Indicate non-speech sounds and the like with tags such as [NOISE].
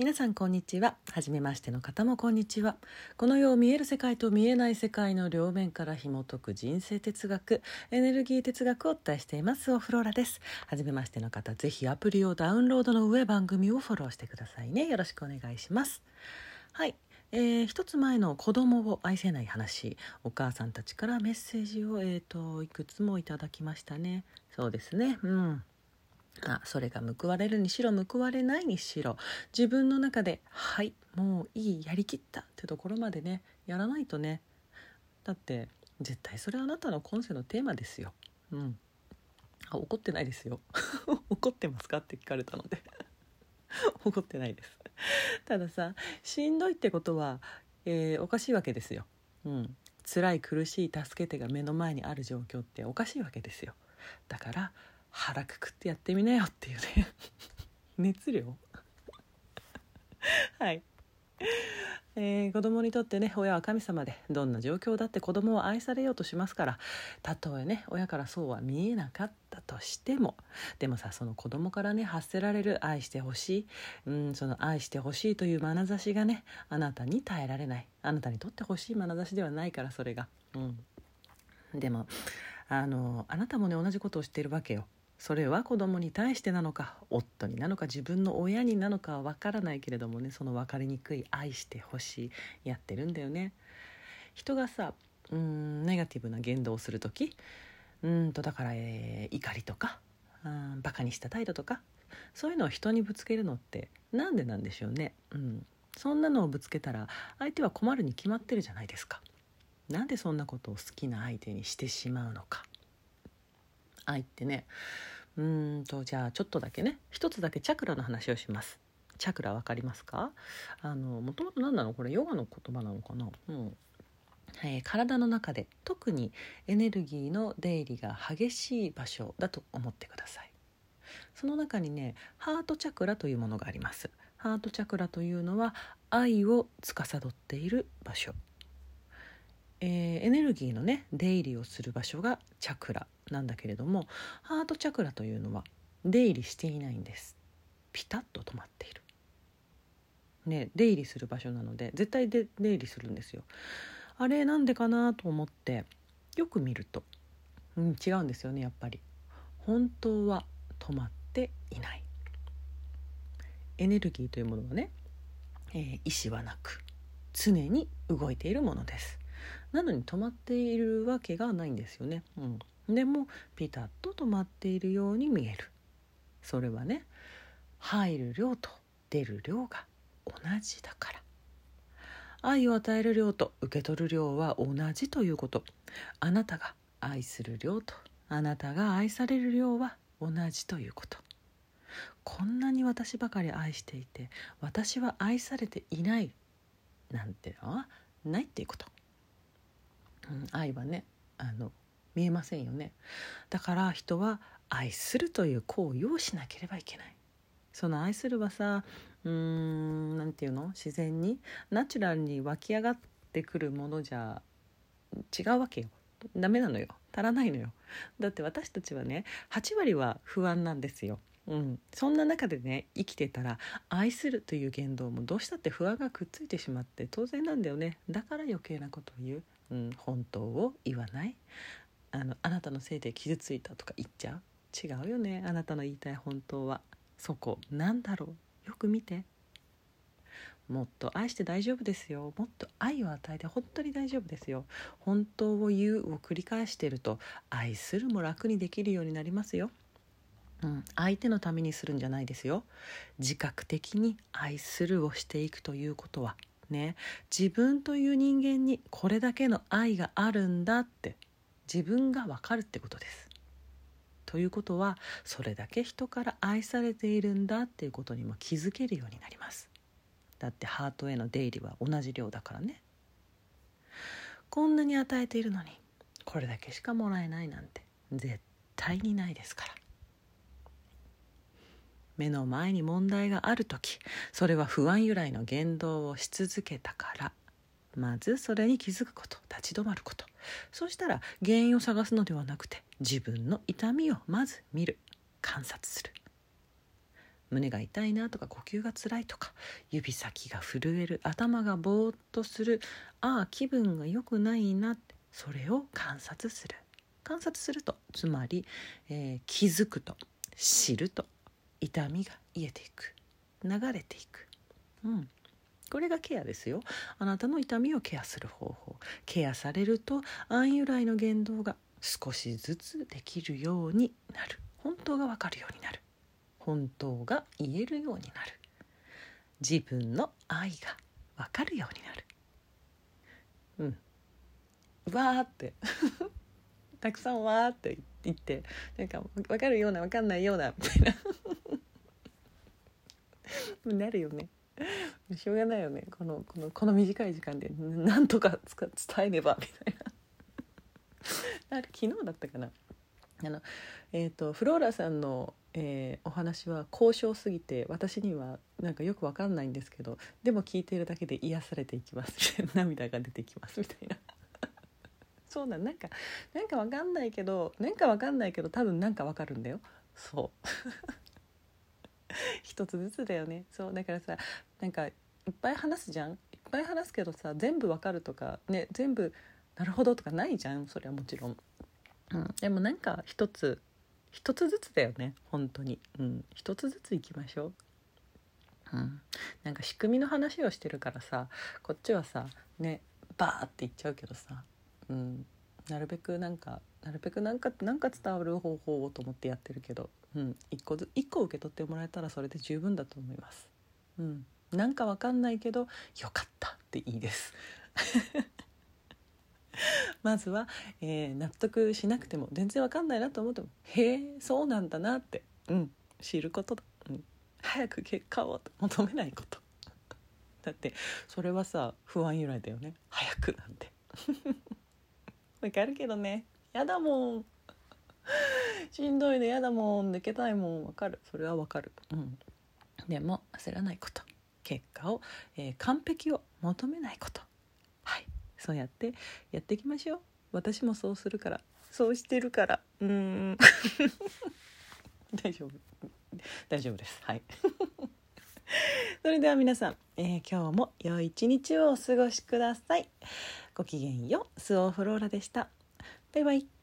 皆さんこんにちは。初めましての方もこんにちは。この世を見える世界と見えない世界の両面から紐解く人生哲学エネルギー哲学をお伝えしています。オフローラです。初めましての方ぜひアプリをダウンロードの上番組をフォローしてくださいね。よろしくお願いします。はい。えー、一つ前の子供を愛せない話。お母さんたちからメッセージを、えーといくつもいただきましたね。そうですね。うん。あそれが報われるにしろ報われないにしろ自分の中で「はいもういいやりきった」ってところまでねやらないとねだって絶対それはあなたの今世のテーマですよ。うん、あ怒ってないですよ [LAUGHS] 怒ってますかって聞かれたので [LAUGHS] 怒ってないですたださしんどいってことは、えー、おかしいわけですよ。うん、辛い苦しい助け手が目の前にある状況っておかしいわけですよ。だから腹くくってやってみなよっていうね。[LAUGHS] 熱量？[LAUGHS] はい。えー、子供にとってね親は神様でどんな状況だって子供は愛されようとしますからたとえね親からそうは見えなかったとしてもでもさその子供からね発せられる愛してほしい、うん、その愛してほしいという眼差しがねあなたに耐えられない。あなたにとってほしい眼差しではないからそれが。うん、でもあのあなたもね同じことをしているわけよ。それは子供に対してなのか夫になのか自分の親になのかは分からないけれどもねその分かりにくい愛してほしいやってるんだよね。人がさうんネガティブな言動をする時うんとだから、えー、怒りとかうんバカにした態度とかそういうのを人にぶつけるのってなんでなんでしょうね。うん、そんなのをぶつけたら相手は困るに決まってるじゃないですか。なんでそんなことを好きな相手にしてしまうのか。愛ってね。うんとじゃあちょっとだけね。一つだけチャクラの話をします。チャクラ分かりますか？あのもともと何なの？これヨガの言葉なのかな？うん。えー、体の中で特にエネルギーの出入りが激しい場所だと思ってください。その中にねハートチャクラというものがあります。ハートチャクラというのは愛を司っている場所。えー、エネルギーのね出入りをする場所がチャクラなんだけれどもハートチャクラというのは出入りしていないんです。ピタッと止まっている。ね出入りする場所なので絶対で出入りするんですよ。あれなんでかなと思ってよく見ると、うん、違うんですよねやっぱり。本当は止まっていない。エネルギーというものはね、えー、意志はなく常に動いているものです。なのに止まっているわけがないんですよね。うん、でもピタッと止まっているように見える。それはね入る量と出る量が同じだから。愛を与える量と受け取る量は同じということあなたが愛する量とあなたが愛される量は同じということこんなに私ばかり愛していて私は愛されていないなんてのはないっていうこと、愛はねあの見えませんよね。だから人は愛するという行為をしなければいけない。その愛するはさうーん何て言うの？自然にナチュラルに湧き上がってくるものじゃ違うわけよ。ダメなのよ。足らないのよ。だって私たちはね8割は不安なんですよ。うん、そんな中でね生きてたら愛するという言動もどうしたって不安がくっついてしまって当然なんだよね。だから余計なことを言う。うん、本当を言わない。あのあなたのせいで傷ついたとか言っちゃう。違うよね。あなたの言いたい本当は。そこ。なんだろう。よく見て。もっと愛して大丈夫ですよ。もっと愛を与えて本当に大丈夫ですよ。本当を言うを繰り返してると愛するも楽にできるようになりますよ。うん、相手のためにするんじゃないですよ自覚的に愛するをしていくということはね自分という人間にこれだけの愛があるんだって自分が分かるってことです。ということはそれだけ人から愛されているんだっていうことにも気づけるようになります。だってハートへの出入りは同じ量だからね。こんなに与えているのにこれだけしかもらえないなんて絶対にないですから。目の前に問題がある時それは不安由来の言動をし続けたから。まずそれに気づくこと立ち止まること。そしたら原因を探すのではなくて自分の痛みをまず見る。観察する。胸が痛いなとか呼吸が辛いとか指先が震える頭がぼーっとする。ああ気分が良くないなってそれを観察する。観察するとつまり、えー、気づくと知ると。痛みが癒えていく。流れていく、うん、これがケアですよ。あなたの痛みをケアする方法。ケアされると暗由来の言動が少しずつできるようになる。本当がわかるようになる。本当が言えるようになる。自分の愛がわかるようになる。うん。わーって。[LAUGHS] たくさんわーって言って。言ってなんか分かるような分かんないようなみたいな。[LAUGHS] なるよね。しょうがないよね。このこのこの短い時間でなんとか伝えねばみたいな。あれ昨日だったかな。あのえっ、ー、とフローラさんの、えー、お話は高尚すぎて私にはなんかよくわかんないんですけどでも聞いているだけで癒されていきます。[LAUGHS] 涙が出てきますみたいな。そうなんなんかなんかわかんないけどなんかわかんないけど多分なんかわかるんだよ。そう。[LAUGHS] 一つずつだよね。そう。だからさなんかいっぱい話すじゃん？いっぱい話すけどさ全部わかるとかね全部なるほどとかないじゃん？それはもちろん、うん、でもなんか一つ一つずつだよね。本当に。うん。一つずついきましょう。うん、なんか仕組みの話をしてるからさこっちはさねバーって言っちゃうけどさ。うん、なるべくなんかなるべくなんかなんか伝わる方法をと思ってやってるけど、うん、1個ず1個受け取ってもらえたらそれで十分だと思います。うん、なんかわかんないけどよかったっていいです。[LAUGHS] まずは、えー、納得しなくても全然わかんないなと思ってもへえそうなんだなって、うん、知ることだ、うん、早く結果を求めないこと。[LAUGHS] だってそれはさ不安由来だよね。早くなんて。[LAUGHS] わかるけどね。やだもん。[LAUGHS] しんどいのやだもん。抜けたいもん。わかる。それはわかる。うん。でも焦らないこと。結果を、えー、完璧を求めないこと。はい。そうやってやっていきましょう。私もそうするから。そうしてるから。うん。[LAUGHS] 大丈夫。大丈夫です。はい。[LAUGHS] それでは皆さん、えー、今日も良い一日をお過ごしください。ごきげんよう、スオフローラでした。バイバイ。